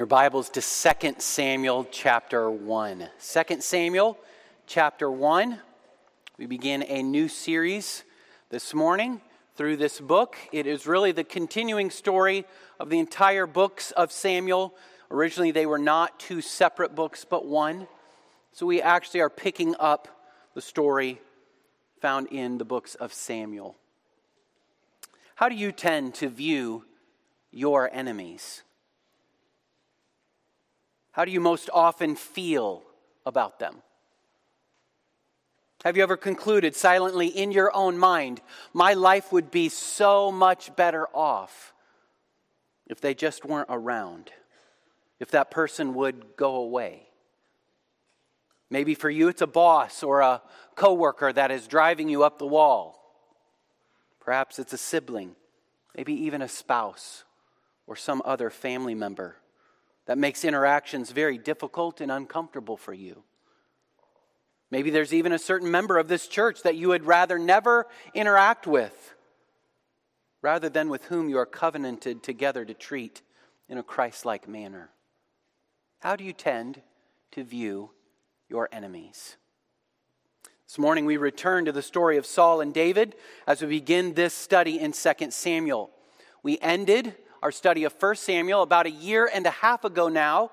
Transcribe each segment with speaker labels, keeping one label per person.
Speaker 1: Your Bibles to 2 Samuel chapter 1. 2 Samuel chapter 1. We begin a new series this morning through this book. It is really the continuing story of the entire books of Samuel. Originally, they were not two separate books, but one. So we actually are picking up the story found in the books of Samuel. How do you tend to view your enemies? How do you most often feel about them? Have you ever concluded silently in your own mind, my life would be so much better off if they just weren't around, if that person would go away? Maybe for you it's a boss or a coworker that is driving you up the wall. Perhaps it's a sibling, maybe even a spouse or some other family member that makes interactions very difficult and uncomfortable for you. Maybe there's even a certain member of this church that you would rather never interact with, rather than with whom you are covenanted together to treat in a Christ like manner. How do you tend to view your enemies? This morning we return to the story of Saul and David as we begin this study in 2 Samuel. We ended our study of 1 Samuel about a year and a half ago now,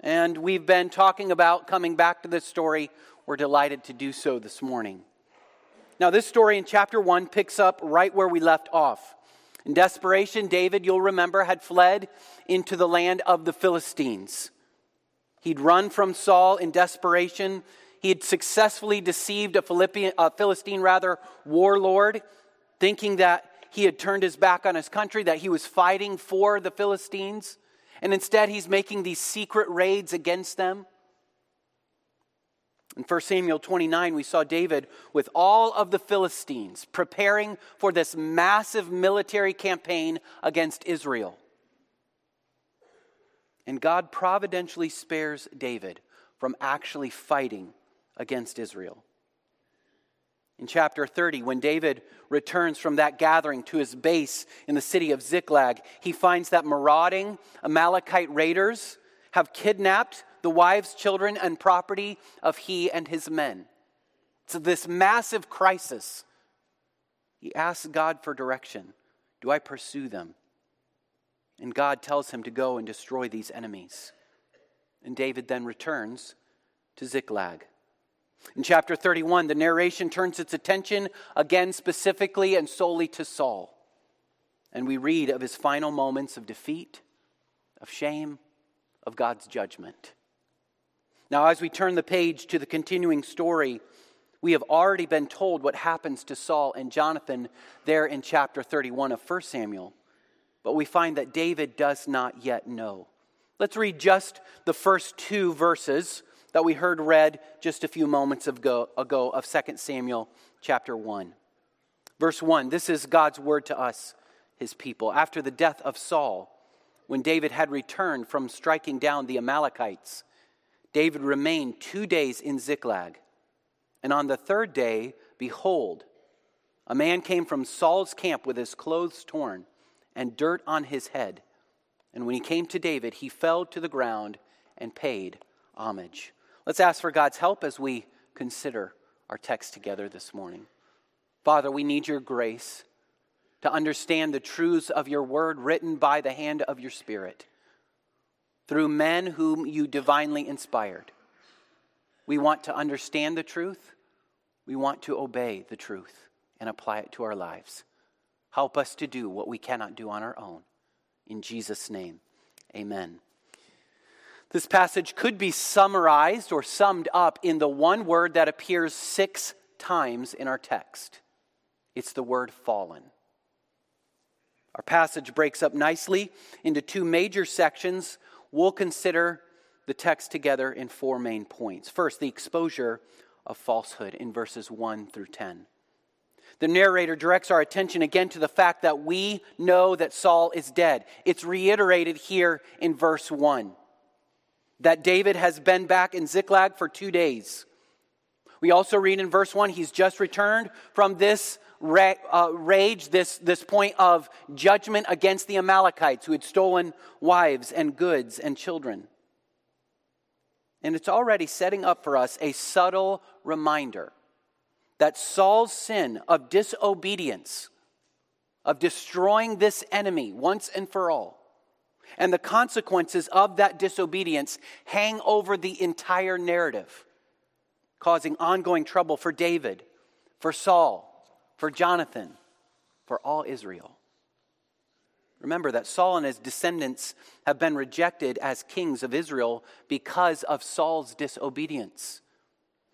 Speaker 1: and we've been talking about coming back to this story. We're delighted to do so this morning. Now, this story in chapter 1 picks up right where we left off. In desperation, David, you'll remember, had fled into the land of the Philistines. He'd run from Saul in desperation. He had successfully deceived a, a Philistine rather warlord, thinking that he had turned his back on his country, that he was fighting for the Philistines, and instead he's making these secret raids against them. In 1 Samuel 29, we saw David with all of the Philistines preparing for this massive military campaign against Israel. And God providentially spares David from actually fighting against Israel in chapter 30, when David returns from that gathering to his base in the city of Ziklag, he finds that marauding Amalekite raiders have kidnapped the wives, children, and property of he and his men. So, this massive crisis, he asks God for direction. Do I pursue them? And God tells him to go and destroy these enemies. And David then returns to Ziklag. In chapter 31, the narration turns its attention again specifically and solely to Saul. And we read of his final moments of defeat, of shame, of God's judgment. Now, as we turn the page to the continuing story, we have already been told what happens to Saul and Jonathan there in chapter 31 of 1 Samuel, but we find that David does not yet know. Let's read just the first two verses that we heard read just a few moments ago, ago of 2 Samuel chapter 1. Verse 1 This is God's word to us, his people. After the death of Saul, when David had returned from striking down the Amalekites, David remained two days in Ziklag. And on the third day, behold, a man came from Saul's camp with his clothes torn and dirt on his head. And when he came to David, he fell to the ground and paid homage. Let's ask for God's help as we consider our text together this morning. Father, we need your grace to understand the truths of your word written by the hand of your Spirit through men whom you divinely inspired. We want to understand the truth. We want to obey the truth and apply it to our lives. Help us to do what we cannot do on our own. In Jesus' name, amen. This passage could be summarized or summed up in the one word that appears six times in our text it's the word fallen. Our passage breaks up nicely into two major sections. We'll consider the text together in four main points. First, the exposure of falsehood in verses 1 through 10. The narrator directs our attention again to the fact that we know that Saul is dead. It's reiterated here in verse 1 that David has been back in Ziklag for two days. We also read in verse 1 he's just returned from this uh, rage, this, this point of judgment against the Amalekites who had stolen wives and goods and children. And it's already setting up for us a subtle reminder that Saul's sin of disobedience, of destroying this enemy once and for all, and the consequences of that disobedience hang over the entire narrative, causing ongoing trouble for David, for Saul, for Jonathan, for all Israel. Remember that Saul and his descendants have been rejected as kings of Israel because of Saul's disobedience.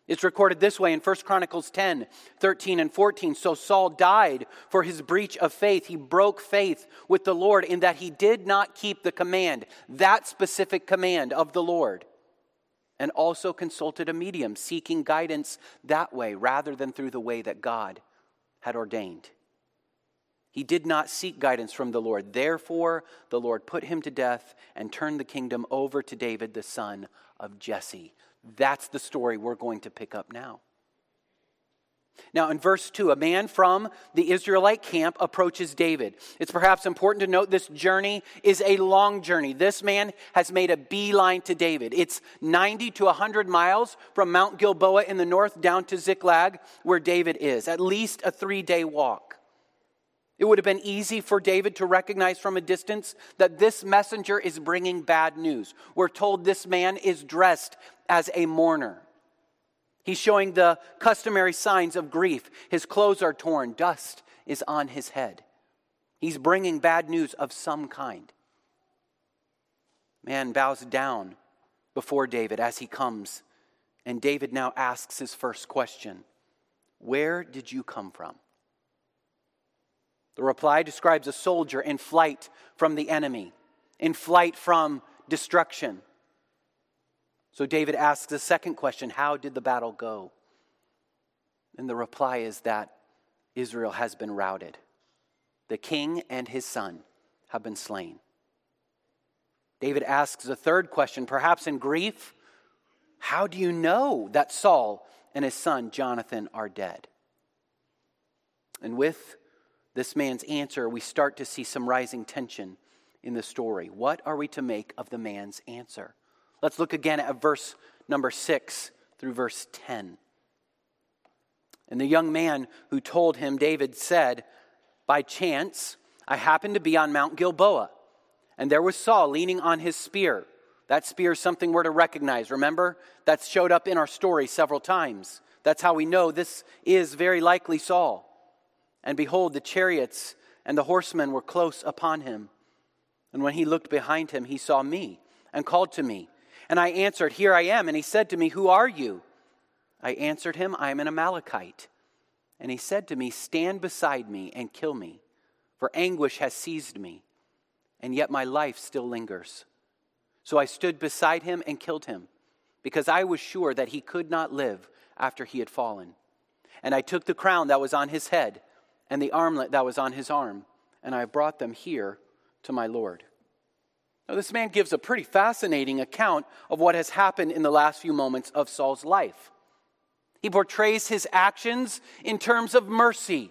Speaker 1: It's recorded this way in 1 Chronicles 10, 13, and 14. So Saul died for his breach of faith. He broke faith with the Lord in that he did not keep the command, that specific command of the Lord, and also consulted a medium, seeking guidance that way rather than through the way that God had ordained. He did not seek guidance from the Lord. Therefore, the Lord put him to death and turned the kingdom over to David, the son of Jesse. That's the story we're going to pick up now. Now, in verse 2, a man from the Israelite camp approaches David. It's perhaps important to note this journey is a long journey. This man has made a beeline to David. It's 90 to 100 miles from Mount Gilboa in the north down to Ziklag, where David is, at least a three day walk. It would have been easy for David to recognize from a distance that this messenger is bringing bad news. We're told this man is dressed as a mourner. He's showing the customary signs of grief. His clothes are torn, dust is on his head. He's bringing bad news of some kind. Man bows down before David as he comes, and David now asks his first question Where did you come from? The reply describes a soldier in flight from the enemy, in flight from destruction. So David asks the second question How did the battle go? And the reply is that Israel has been routed. The king and his son have been slain. David asks a third question, perhaps in grief How do you know that Saul and his son Jonathan are dead? And with this man's answer, we start to see some rising tension in the story. What are we to make of the man's answer? Let's look again at verse number 6 through verse 10. And the young man who told him, David said, By chance, I happened to be on Mount Gilboa, and there was Saul leaning on his spear. That spear is something we're to recognize. Remember? That's showed up in our story several times. That's how we know this is very likely Saul. And behold, the chariots and the horsemen were close upon him. And when he looked behind him, he saw me and called to me. And I answered, Here I am. And he said to me, Who are you? I answered him, I am an Amalekite. And he said to me, Stand beside me and kill me, for anguish has seized me, and yet my life still lingers. So I stood beside him and killed him, because I was sure that he could not live after he had fallen. And I took the crown that was on his head and the armlet that was on his arm, and I have brought them here to my Lord. Now, this man gives a pretty fascinating account of what has happened in the last few moments of Saul's life. He portrays his actions in terms of mercy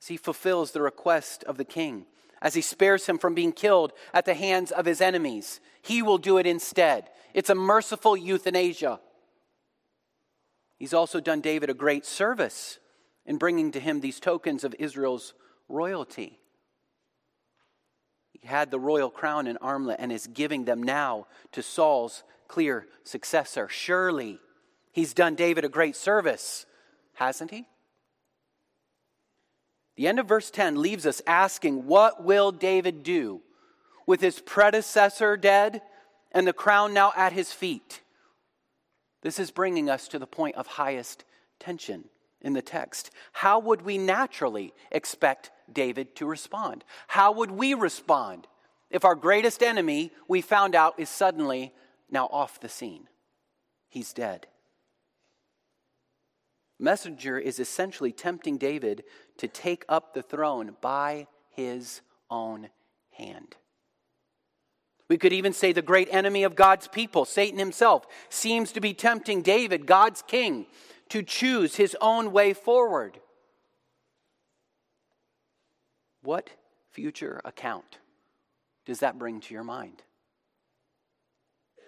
Speaker 1: as he fulfills the request of the king, as he spares him from being killed at the hands of his enemies. He will do it instead. It's a merciful euthanasia. He's also done David a great service in bringing to him these tokens of Israel's royalty He had the royal crown and armlet and is giving them now to Saul's clear successor. Surely he's done David a great service, hasn't he? The end of verse 10 leaves us asking, What will David do with his predecessor dead and the crown now at his feet? This is bringing us to the point of highest tension in the text. How would we naturally expect David to respond? How would we respond if our greatest enemy we found out is suddenly now off the scene? He's dead. Messenger is essentially tempting David to take up the throne by his own hand. We could even say the great enemy of God's people, Satan himself, seems to be tempting David, God's king, to choose his own way forward. What future account does that bring to your mind?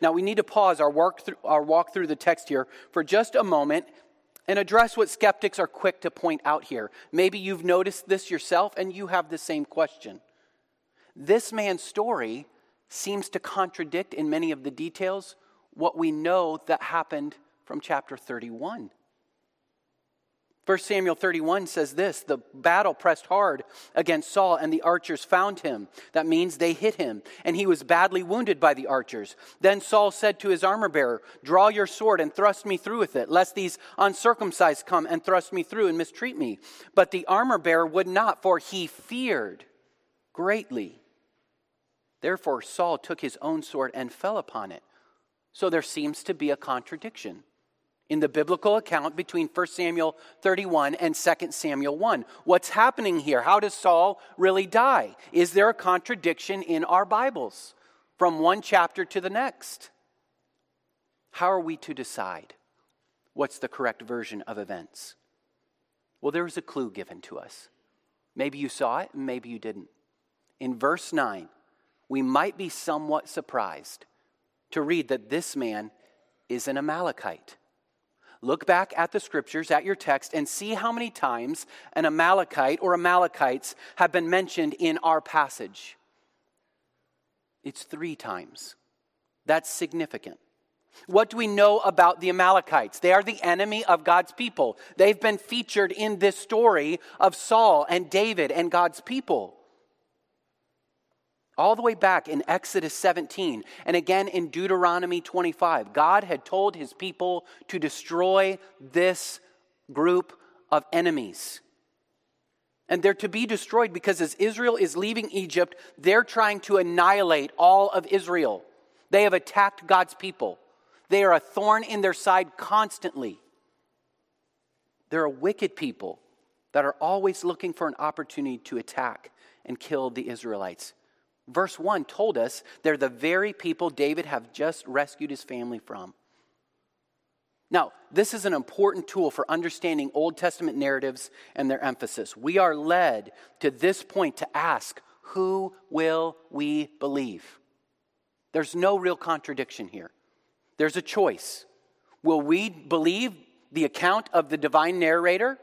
Speaker 1: Now, we need to pause our, work through, our walk through the text here for just a moment and address what skeptics are quick to point out here. Maybe you've noticed this yourself and you have the same question. This man's story seems to contradict in many of the details what we know that happened from chapter 31. 1 Samuel 31 says this The battle pressed hard against Saul, and the archers found him. That means they hit him, and he was badly wounded by the archers. Then Saul said to his armor bearer, Draw your sword and thrust me through with it, lest these uncircumcised come and thrust me through and mistreat me. But the armor bearer would not, for he feared greatly. Therefore, Saul took his own sword and fell upon it. So there seems to be a contradiction in the biblical account between 1 Samuel 31 and 2 Samuel 1. What's happening here? How does Saul really die? Is there a contradiction in our Bibles from one chapter to the next? How are we to decide what's the correct version of events? Well, there is a clue given to us. Maybe you saw it, maybe you didn't. In verse 9, we might be somewhat surprised to read that this man is an Amalekite. Look back at the scriptures, at your text, and see how many times an Amalekite or Amalekites have been mentioned in our passage. It's three times. That's significant. What do we know about the Amalekites? They are the enemy of God's people. They've been featured in this story of Saul and David and God's people all the way back in Exodus 17 and again in Deuteronomy 25, God had told his people to destroy this group of enemies. And they're to be destroyed because as Israel is leaving Egypt, they're trying to annihilate all of Israel. They have attacked God's people. They are a thorn in their side constantly. They're a wicked people that are always looking for an opportunity to attack and kill the Israelites. Verse 1 told us they're the very people David have just rescued his family from. Now, this is an important tool for understanding Old Testament narratives and their emphasis. We are led to this point to ask, who will we believe? There's no real contradiction here. There's a choice. Will we believe the account of the divine narrator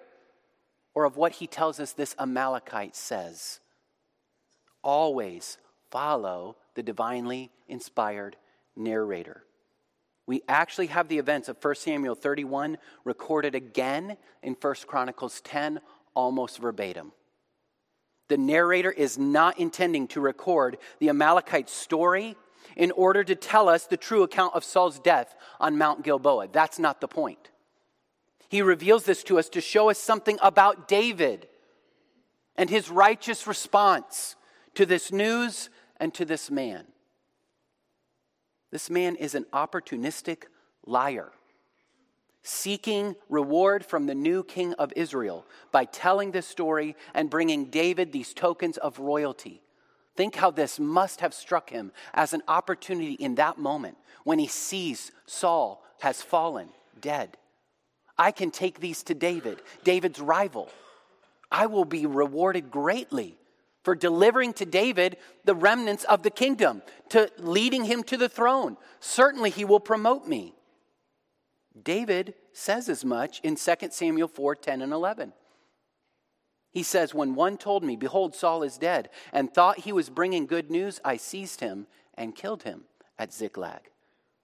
Speaker 1: or of what he tells us this Amalekite says? Always follow the divinely inspired narrator. We actually have the events of 1 Samuel 31 recorded again in 1 Chronicles 10, almost verbatim. The narrator is not intending to record the Amalekite story in order to tell us the true account of Saul's death on Mount Gilboa. That's not the point. He reveals this to us to show us something about David and his righteous response to this news and to this man. This man is an opportunistic liar, seeking reward from the new king of Israel by telling this story and bringing David these tokens of royalty. Think how this must have struck him as an opportunity in that moment when he sees Saul has fallen dead. I can take these to David, David's rival. I will be rewarded greatly for delivering to David the remnants of the kingdom, to leading him to the throne. Certainly he will promote me. David says as much in 2 Samuel 4 10 and 11. He says, When one told me, Behold, Saul is dead, and thought he was bringing good news, I seized him and killed him at Ziklag,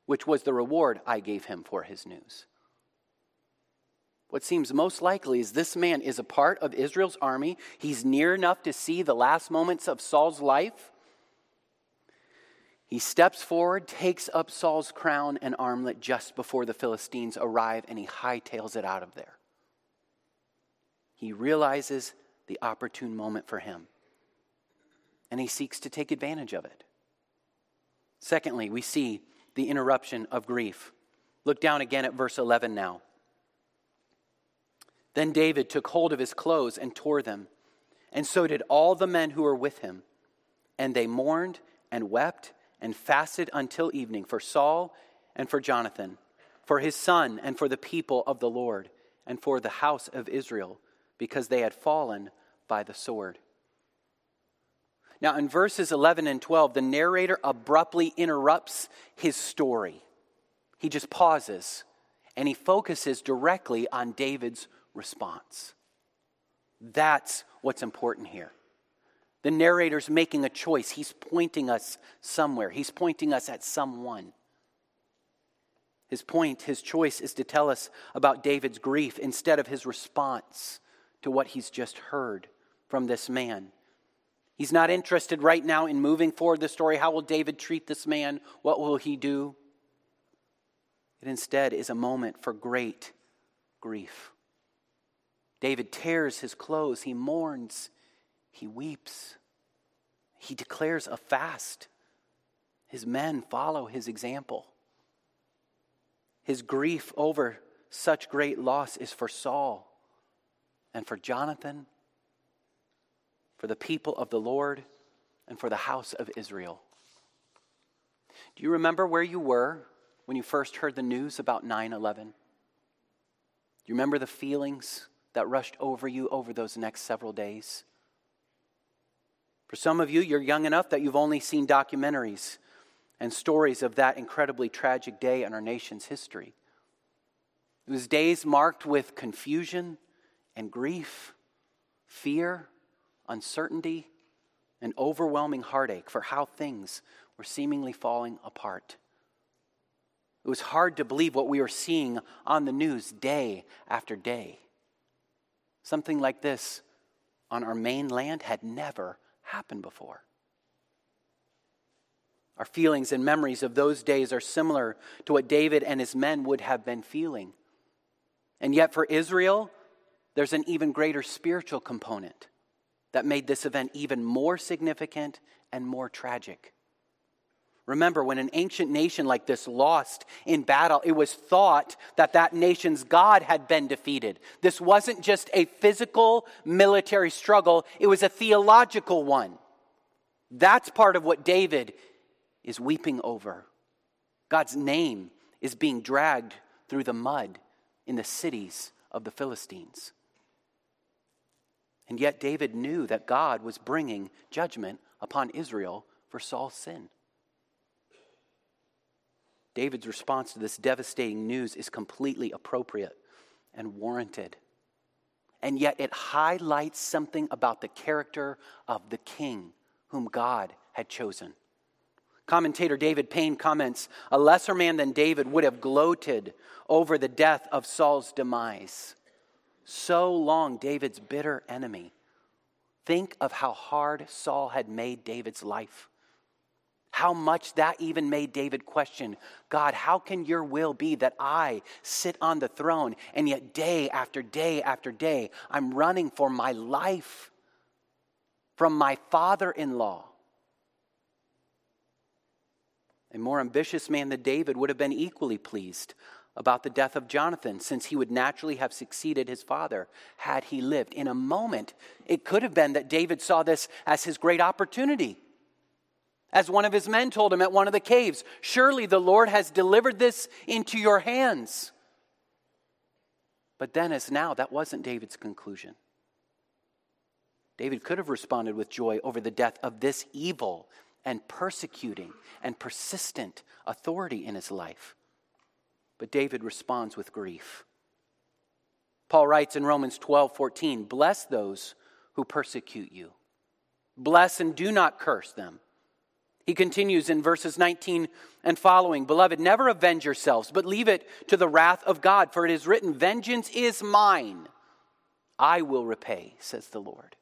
Speaker 1: which was the reward I gave him for his news. What seems most likely is this man is a part of Israel's army. He's near enough to see the last moments of Saul's life. He steps forward, takes up Saul's crown and armlet just before the Philistines arrive, and he hightails it out of there. He realizes the opportune moment for him, and he seeks to take advantage of it. Secondly, we see the interruption of grief. Look down again at verse 11 now. Then David took hold of his clothes and tore them, and so did all the men who were with him. And they mourned and wept and fasted until evening for Saul and for Jonathan, for his son and for the people of the Lord, and for the house of Israel, because they had fallen by the sword. Now, in verses 11 and 12, the narrator abruptly interrupts his story. He just pauses and he focuses directly on David's response. That's what's important here. The narrator's making a choice. He's pointing us somewhere, he's pointing us at someone. His point, his choice is to tell us about David's grief instead of his response to what he's just heard from this man. He's not interested right now in moving forward the story. How will David treat this man? What will he do? It instead is a moment for great grief. David tears his clothes, he mourns, he weeps, he declares a fast. His men follow his example. His grief over such great loss is for Saul and for Jonathan, for the people of the Lord, and for the house of Israel. Do you remember where you were when you first heard the news about 9 11? Do you remember the feelings that rushed over you over those next several days? For some of you, you're young enough that you've only seen documentaries and stories of that incredibly tragic day in our nation's history. It was days marked with confusion and grief, fear, uncertainty, and overwhelming heartache for how things were seemingly falling apart. It was hard to believe what we were seeing on the news day after day. Something like this on our mainland had never happened before. Our feelings and memories of those days are similar to what David and his men would have been feeling. And yet, for Israel, there's an even greater spiritual component that made this event even more significant and more tragic. Remember, when an ancient nation like this lost in battle, it was thought that that nation's God had been defeated. This wasn't just a physical military struggle, it was a theological one. That's part of what David is weeping over. God's name is being dragged through the mud in the cities of the Philistines. And yet, David knew that God was bringing judgment upon Israel for Saul's sin. David's response to this devastating news is completely appropriate and warranted. And yet, it highlights something about the character of the king whom God had chosen. Commentator David Payne comments A lesser man than David would have gloated over the death of Saul's demise. So long, David's bitter enemy. Think of how hard Saul had made David's life. How much that even made David question God, how can your will be that I sit on the throne and yet day after day after day I'm running for my life from my father in law? A more ambitious man than David would have been equally pleased about the death of Jonathan, since he would naturally have succeeded his father had he lived. In a moment, it could have been that David saw this as his great opportunity. As one of his men told him at one of the caves, Surely the Lord has delivered this into your hands. But then, as now, that wasn't David's conclusion. David could have responded with joy over the death of this evil and persecuting and persistent authority in his life. But David responds with grief. Paul writes in Romans 12 14, Bless those who persecute you, bless and do not curse them. He continues in verses 19 and following Beloved, never avenge yourselves, but leave it to the wrath of God, for it is written, Vengeance is mine. I will repay, says the Lord.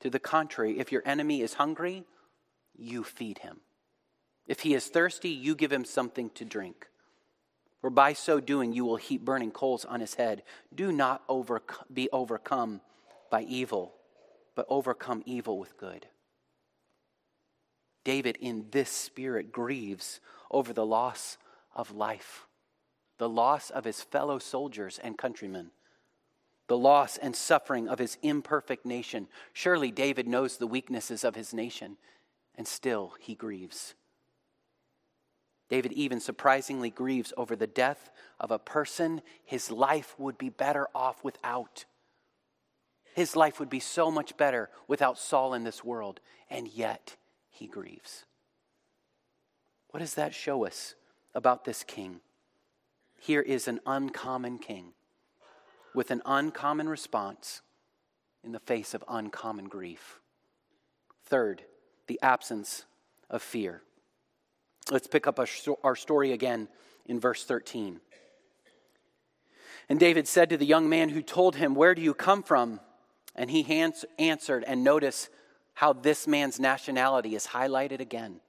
Speaker 1: To the contrary, if your enemy is hungry, you feed him. If he is thirsty, you give him something to drink. For by so doing, you will heap burning coals on his head. Do not over, be overcome by evil, but overcome evil with good. David, in this spirit, grieves over the loss of life, the loss of his fellow soldiers and countrymen, the loss and suffering of his imperfect nation. Surely David knows the weaknesses of his nation and still he grieves. David even surprisingly grieves over the death of a person his life would be better off without. His life would be so much better without Saul in this world, and yet he grieves. What does that show us about this king? Here is an uncommon king with an uncommon response in the face of uncommon grief. Third, the absence of fear. Let's pick up our story again in verse 13. And David said to the young man who told him, Where do you come from? And he answered, and notice how this man's nationality is highlighted again.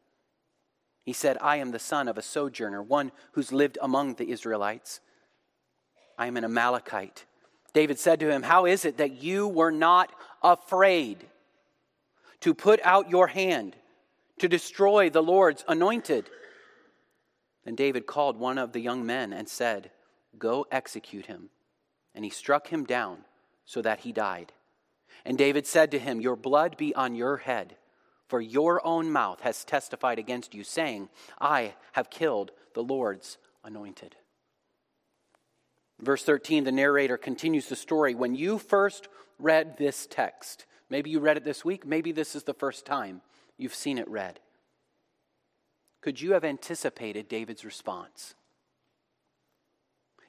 Speaker 1: He said, I am the son of a sojourner, one who's lived among the Israelites. I am an Amalekite. David said to him, How is it that you were not afraid to put out your hand to destroy the Lord's anointed? Then David called one of the young men and said, Go execute him. And he struck him down so that he died. And David said to him, Your blood be on your head, for your own mouth has testified against you, saying, I have killed the Lord's anointed. Verse 13, the narrator continues the story. When you first read this text, maybe you read it this week, maybe this is the first time you've seen it read. Could you have anticipated David's response?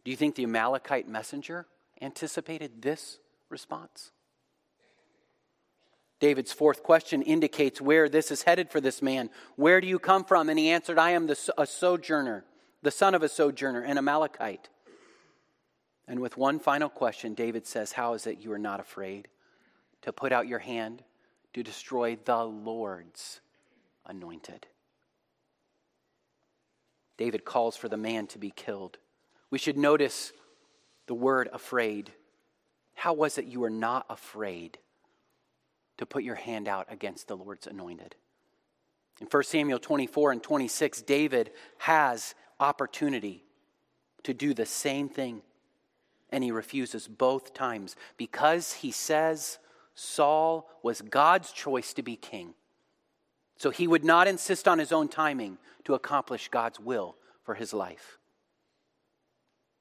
Speaker 1: Do you think the Amalekite messenger anticipated this response? David's fourth question indicates where this is headed for this man. Where do you come from? And he answered, I am the, a sojourner, the son of a sojourner, an Amalekite. And with one final question, David says, How is it you are not afraid to put out your hand to destroy the Lord's anointed? David calls for the man to be killed. We should notice the word afraid. How was it you were not afraid? To put your hand out against the Lord's anointed. In 1 Samuel 24 and 26, David has opportunity to do the same thing, and he refuses both times because he says Saul was God's choice to be king. So he would not insist on his own timing to accomplish God's will for his life.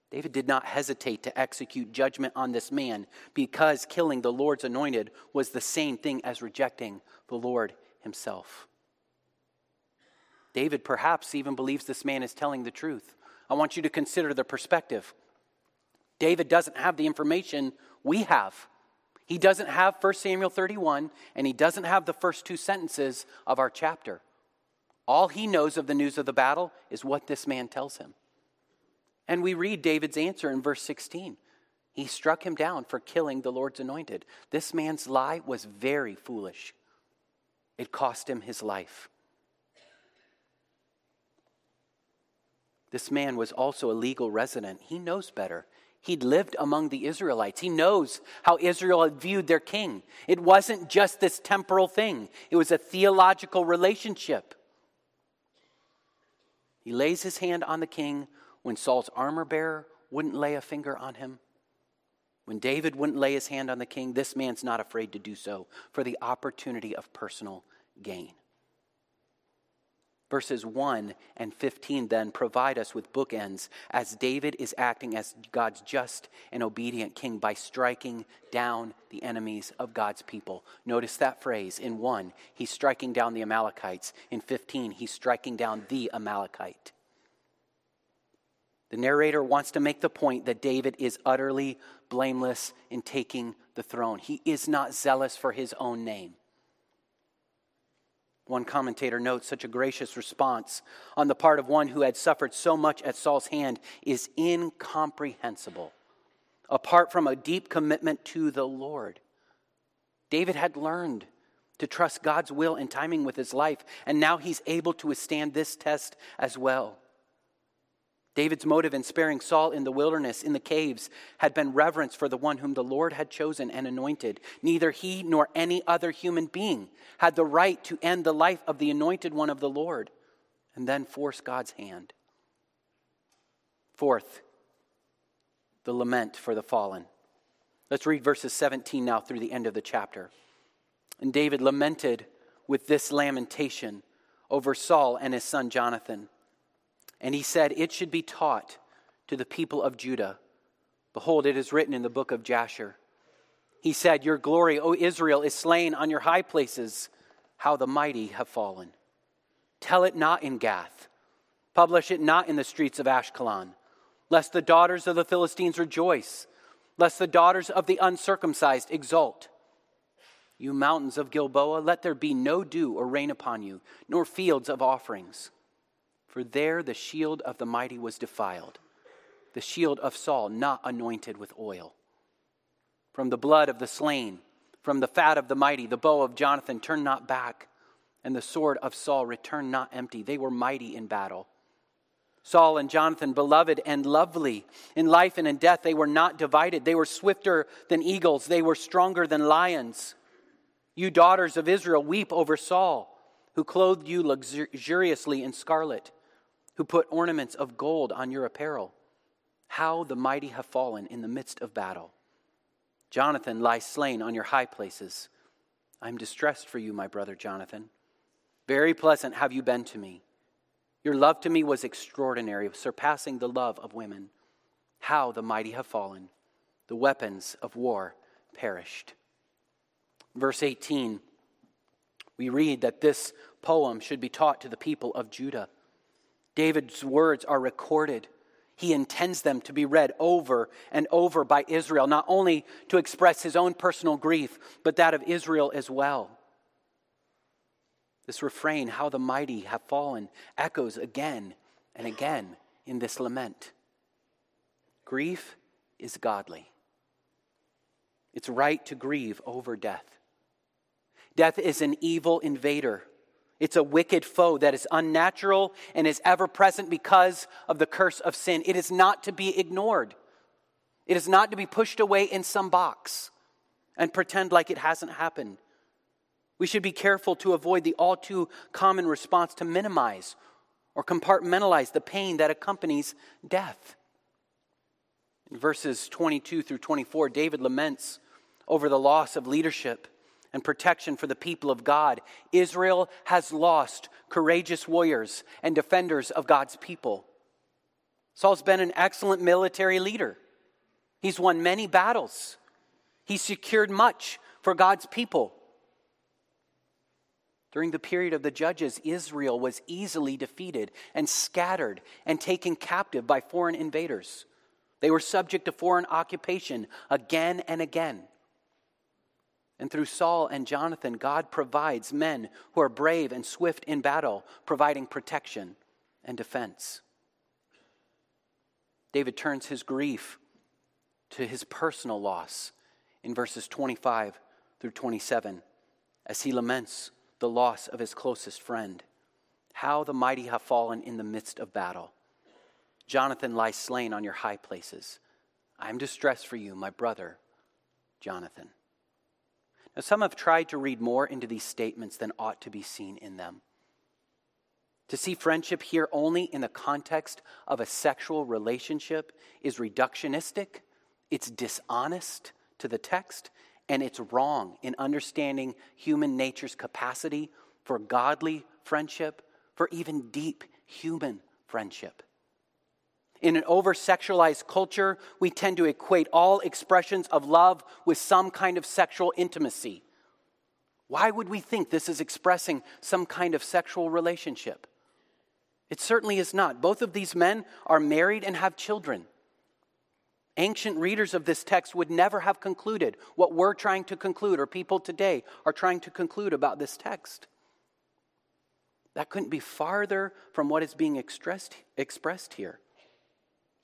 Speaker 1: David did not hesitate to execute judgment on this man because killing the Lord's anointed was the same thing as rejecting the Lord himself. David perhaps even believes this man is telling the truth. I want you to consider the perspective. David doesn't have the information we have. He doesn't have 1 Samuel 31, and he doesn't have the first two sentences of our chapter. All he knows of the news of the battle is what this man tells him. And we read David's answer in verse 16. He struck him down for killing the Lord's anointed. This man's lie was very foolish, it cost him his life. This man was also a legal resident. He knows better. He'd lived among the Israelites. He knows how Israel had viewed their king. It wasn't just this temporal thing, it was a theological relationship. He lays his hand on the king when Saul's armor bearer wouldn't lay a finger on him, when David wouldn't lay his hand on the king, this man's not afraid to do so for the opportunity of personal gain. Verses 1 and 15 then provide us with bookends as David is acting as God's just and obedient king by striking down the enemies of God's people. Notice that phrase. In 1, he's striking down the Amalekites. In 15, he's striking down the Amalekite. The narrator wants to make the point that David is utterly blameless in taking the throne. He is not zealous for his own name. One commentator notes such a gracious response on the part of one who had suffered so much at Saul's hand is incomprehensible, apart from a deep commitment to the Lord. David had learned to trust God's will and timing with his life, and now he's able to withstand this test as well. David's motive in sparing Saul in the wilderness, in the caves, had been reverence for the one whom the Lord had chosen and anointed. Neither he nor any other human being had the right to end the life of the anointed one of the Lord and then force God's hand. Fourth, the lament for the fallen. Let's read verses 17 now through the end of the chapter. And David lamented with this lamentation over Saul and his son Jonathan. And he said, It should be taught to the people of Judah. Behold, it is written in the book of Jasher He said, Your glory, O Israel, is slain on your high places. How the mighty have fallen. Tell it not in Gath. Publish it not in the streets of Ashkelon, lest the daughters of the Philistines rejoice, lest the daughters of the uncircumcised exult. You mountains of Gilboa, let there be no dew or rain upon you, nor fields of offerings. For there the shield of the mighty was defiled, the shield of Saul not anointed with oil. From the blood of the slain, from the fat of the mighty, the bow of Jonathan turned not back, and the sword of Saul returned not empty. They were mighty in battle. Saul and Jonathan, beloved and lovely. In life and in death, they were not divided. They were swifter than eagles, they were stronger than lions. You daughters of Israel, weep over Saul, who clothed you luxuriously in scarlet, who put ornaments of gold on your apparel. How the mighty have fallen in the midst of battle. Jonathan lies slain on your high places. I am distressed for you, my brother Jonathan. Very pleasant have you been to me. Your love to me was extraordinary, surpassing the love of women. How the mighty have fallen. The weapons of war perished verse 18, we read that this poem should be taught to the people of Judah. David's words are recorded. He intends them to be read over and over by Israel, not only to express his own personal grief, but that of Israel as well. This refrain, How the mighty have fallen, echoes again and again in this lament. Grief is godly. It's right to grieve over death. Death is an evil invader. It's a wicked foe that is unnatural and is ever present because of the curse of sin. It is not to be ignored. It is not to be pushed away in some box and pretend like it hasn't happened. We should be careful to avoid the all too common response to minimize or compartmentalize the pain that accompanies death. In verses 22 through 24, David laments over the loss of leadership and protection for the people of God. Israel has lost courageous warriors and defenders of God's people. Saul's been an excellent military leader. He's won many battles. He secured much for God's people. During the period of the judges, Israel was easily defeated and scattered and taken captive by foreign invaders. They were subject to foreign occupation again and again. And through Saul and Jonathan, God provides men who are brave and swift in battle, providing protection and defense. David turns his grief to his personal loss in verses 25 through 27 as he laments the loss of his closest friend. How the mighty have fallen in the midst of battle. Jonathan lies slain on your high places. I am distressed for you, my brother, Jonathan. Some have tried to read more into these statements than ought to be seen in them. To see friendship here only in the context of a sexual relationship is reductionistic, it's dishonest to the text, and it's wrong in understanding human nature's capacity for godly friendship, for even deep human friendship. In an over sexualized culture, we tend to equate all expressions of love with some kind of sexual intimacy. Why would we think this is expressing some kind of sexual relationship? It certainly is not. Both of these men are married and have children. Ancient readers of this text would never have concluded what we're trying to conclude, or people today are trying to conclude about this text. That couldn't be farther from what is being expressed, expressed here.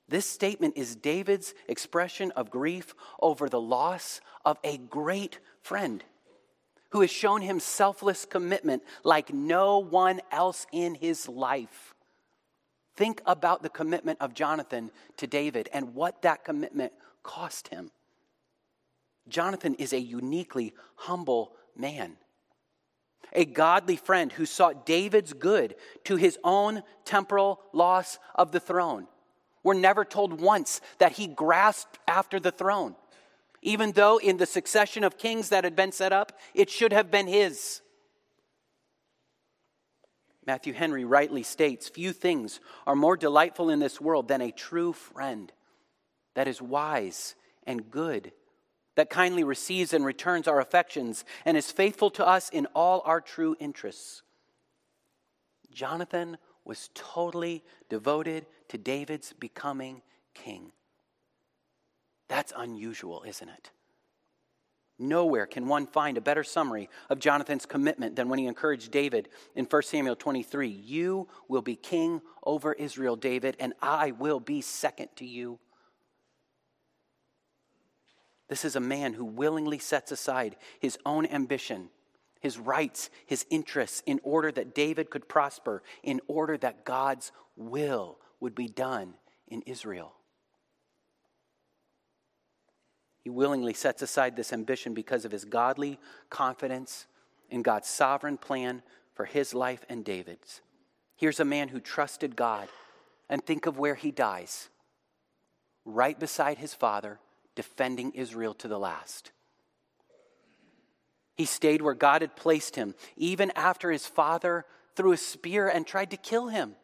Speaker 1: This statement is David's expression of grief over the loss of a great friend who has shown him selfless commitment like no one else in his life. Think about the commitment of Jonathan to David and what that commitment cost him. Jonathan is a uniquely humble man, a godly friend who sought David's good to his own temporal loss of the throne. We're never told once that he grasped after the throne, even though in the succession of kings that had been set up, it should have been his. Matthew Henry rightly states Few things are more delightful in this world than a true friend that is wise and good, that kindly receives and returns our affections and is faithful to us in all our true interests. Jonathan was totally devoted to David's becoming king. That's unusual, isn't it? Nowhere can one find a better summary of Jonathan's commitment than when he encouraged David in 1 Samuel 23 You will be king over Israel, David, and I will be second to you. This is a man who willingly sets aside his own ambition, his rights, his interests, in order that David could prosper, in order that God's will would be done in Israel. He willingly sets aside this ambition because of his godly confidence in God's sovereign plan for his life and David's. Here's a man who trusted God, and think of where he dies right beside his father, defending Israel to the last. He stayed where God had placed him, even after his father threw a spear and tried to kill him,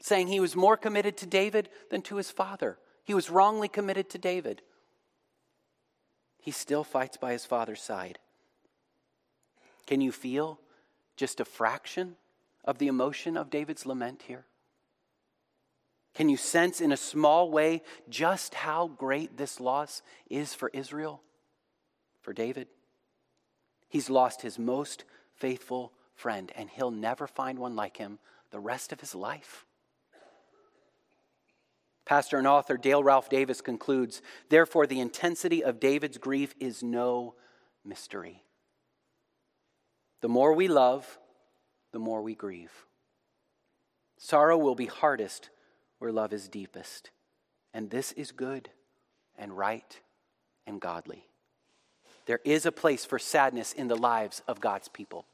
Speaker 1: saying he was more committed to David than to his father. He was wrongly committed to David he still fights by his father's side. Can you feel just a fraction of the emotion of David's lament here? Can you sense in a small way just how great this loss is for Israel, for David? He's lost his most faithful friend, and he'll never find one like him the rest of his life. Pastor and author Dale Ralph Davis concludes Therefore, the intensity of David's grief is no mystery. The more we love, the more we grieve. Sorrow will be hardest where love is deepest. And this is good and right and godly. There is a place for sadness in the lives of God's people.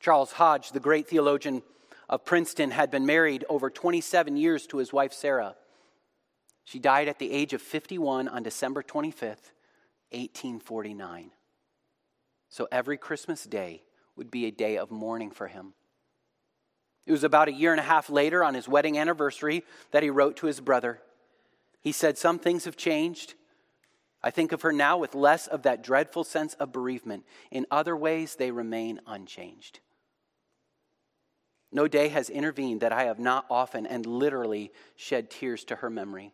Speaker 1: Charles Hodge, the great theologian of Princeton, had been married over 27 years to his wife Sarah. She died at the age of 51 on December 25th, 1849. So every Christmas day would be a day of mourning for him. It was about a year and a half later, on his wedding anniversary, that he wrote to his brother. He said, Some things have changed. I think of her now with less of that dreadful sense of bereavement. In other ways, they remain unchanged. No day has intervened that I have not often and literally shed tears to her memory.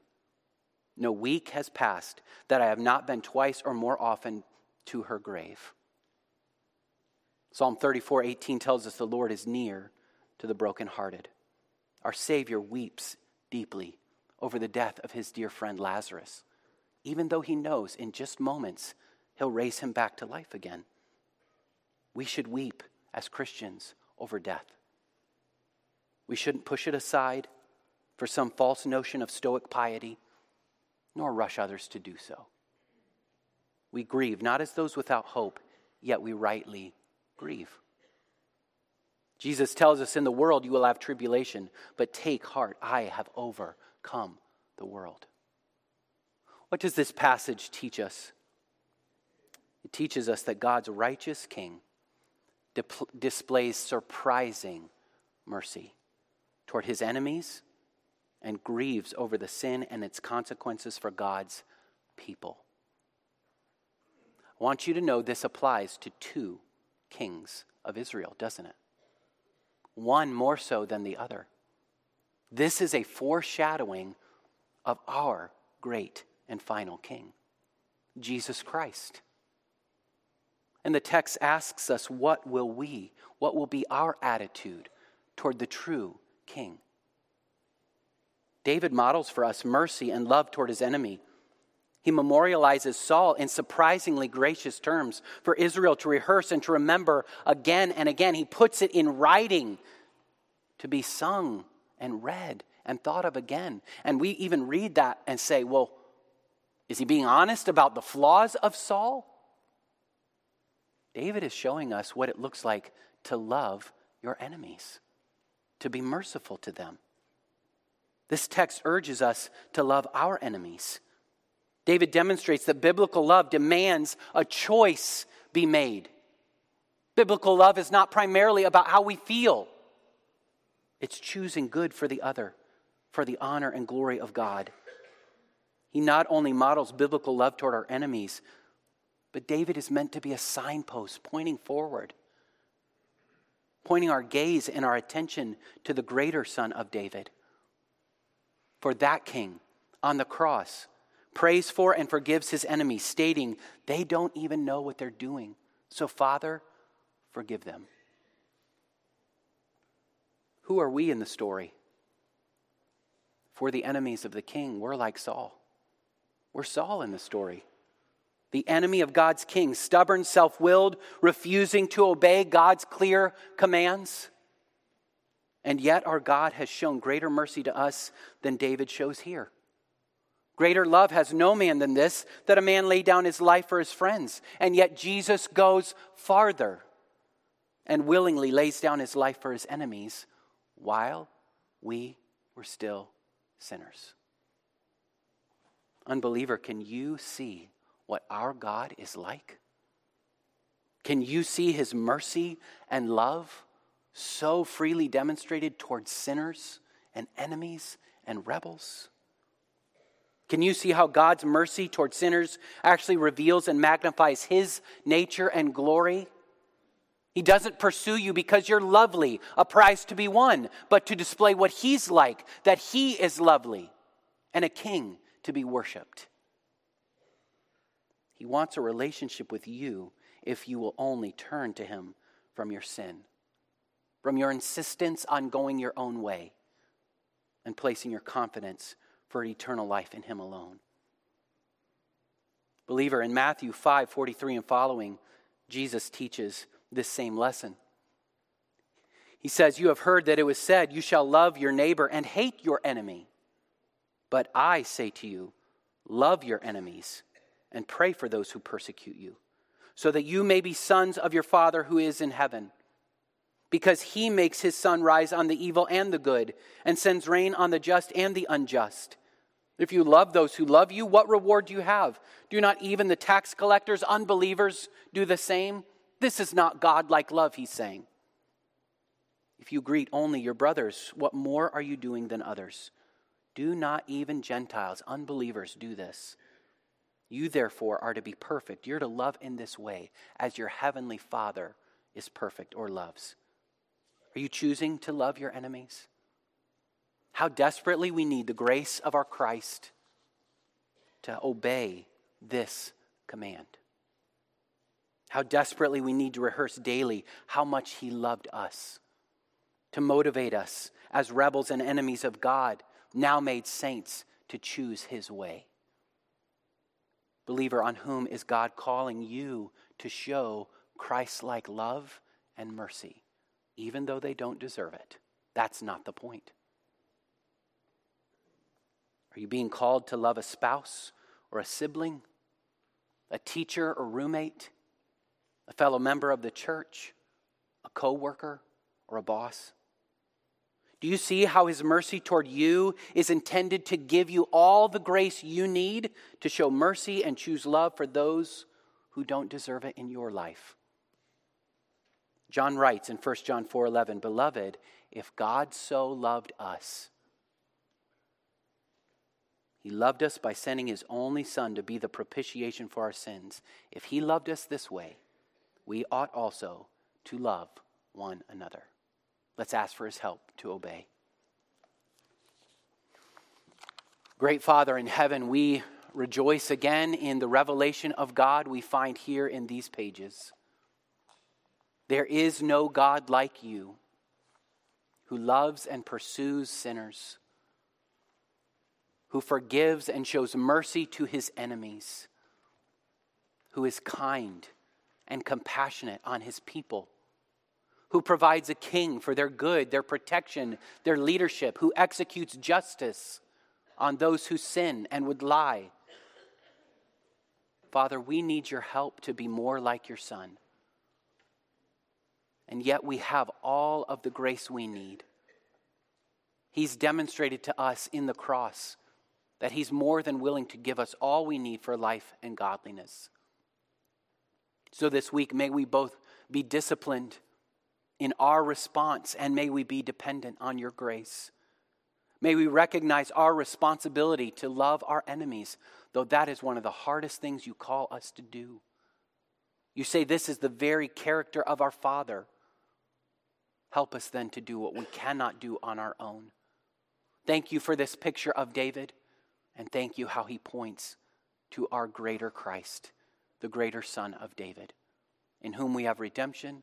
Speaker 1: No week has passed that I have not been twice or more often to her grave. Psalm 34 18 tells us the Lord is near to the brokenhearted. Our Savior weeps deeply over the death of his dear friend Lazarus, even though he knows in just moments he'll raise him back to life again. We should weep as Christians over death. We shouldn't push it aside for some false notion of stoic piety nor rush others to do so. We grieve not as those without hope, yet we rightly grieve. Jesus tells us in the world you will have tribulation, but take heart, I have overcome the world. What does this passage teach us? It teaches us that God's righteous king displays surprising mercy toward his enemies and grieves over the sin and its consequences for God's people. I want you to know this applies to two kings of Israel, doesn't it? One more so than the other. This is a foreshadowing of our great and final king, Jesus Christ. And the text asks us, what will we, what will be our attitude toward the true king? David models for us mercy and love toward his enemy. He memorializes Saul in surprisingly gracious terms for Israel to rehearse and to remember again and again. He puts it in writing to be sung and read and thought of again. And we even read that and say, well, is he being honest about the flaws of Saul? David is showing us what it looks like to love your enemies, to be merciful to them. This text urges us to love our enemies. David demonstrates that biblical love demands a choice be made. Biblical love is not primarily about how we feel, it's choosing good for the other, for the honor and glory of God. He not only models biblical love toward our enemies, but David is meant to be a signpost pointing forward, pointing our gaze and our attention to the greater Son of David. For that king on the cross prays for and forgives his enemies, stating they don't even know what they're doing. So, Father, forgive them. Who are we in the story? For the enemies of the king, we're like Saul. We're Saul in the story. The enemy of God's king, stubborn, self willed, refusing to obey God's clear commands. And yet, our God has shown greater mercy to us than David shows here. Greater love has no man than this, that a man lay down his life for his friends. And yet, Jesus goes farther and willingly lays down his life for his enemies while we were still sinners. Unbeliever, can you see what our God is like? Can you see his mercy and love so freely demonstrated towards sinners and enemies and rebels? Can you see how God's mercy towards sinners actually reveals and magnifies his nature and glory? He doesn't pursue you because you're lovely, a prize to be won, but to display what he's like, that he is lovely and a king to be worshiped. He wants a relationship with you if you will only turn to him from your sin, from your insistence on going your own way, and placing your confidence for eternal life in him alone. Believer, in Matthew 5 43 and following, Jesus teaches this same lesson. He says, You have heard that it was said, You shall love your neighbor and hate your enemy. But I say to you, love your enemies and pray for those who persecute you, so that you may be sons of your Father who is in heaven. Because he makes his sun rise on the evil and the good, and sends rain on the just and the unjust. If you love those who love you, what reward do you have? Do not even the tax collectors, unbelievers, do the same? This is not God-like love, he's saying. If you greet only your brothers, what more are you doing than others? Do not even Gentiles, unbelievers, do this. You, therefore, are to be perfect. You're to love in this way, as your heavenly Father is perfect or loves. Are you choosing to love your enemies? How desperately we need the grace of our Christ to obey this command. How desperately we need to rehearse daily how much He loved us, to motivate us as rebels and enemies of God, now made saints, to choose His way. Believer, on whom is God calling you to show Christ like love and mercy, even though they don't deserve it? That's not the point. Are you being called to love a spouse or a sibling, a teacher or roommate, a fellow member of the church, a co worker, or a boss? Do you see how his mercy toward you is intended to give you all the grace you need to show mercy and choose love for those who don't deserve it in your life? John writes in 1 John 4:11, "Beloved, if God so loved us, he loved us by sending his only son to be the propitiation for our sins. If he loved us this way, we ought also to love one another." Let's ask for his help to obey. Great Father in heaven, we rejoice again in the revelation of God we find here in these pages. There is no God like you who loves and pursues sinners, who forgives and shows mercy to his enemies, who is kind and compassionate on his people who provides a king for their good, their protection, their leadership, who executes justice on those who sin and would lie. Father, we need your help to be more like your Son. And yet we have all of the grace we need. He's demonstrated to us in the cross that He's more than willing to give us all we need for life and godliness. So this week, may we both be disciplined in our response, and may we be dependent on your grace. May we recognize our responsibility to love our enemies, though that is one of the hardest things you call us to do. You say this is the very character of our Father. Help us then to do what we cannot do on our own. Thank you for this picture of David, and thank you how he points to our greater Christ, the greater Son of David, in whom we have redemption,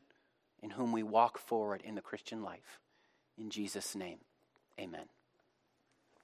Speaker 1: in whom we walk forward in the Christian life. In Jesus' name, amen.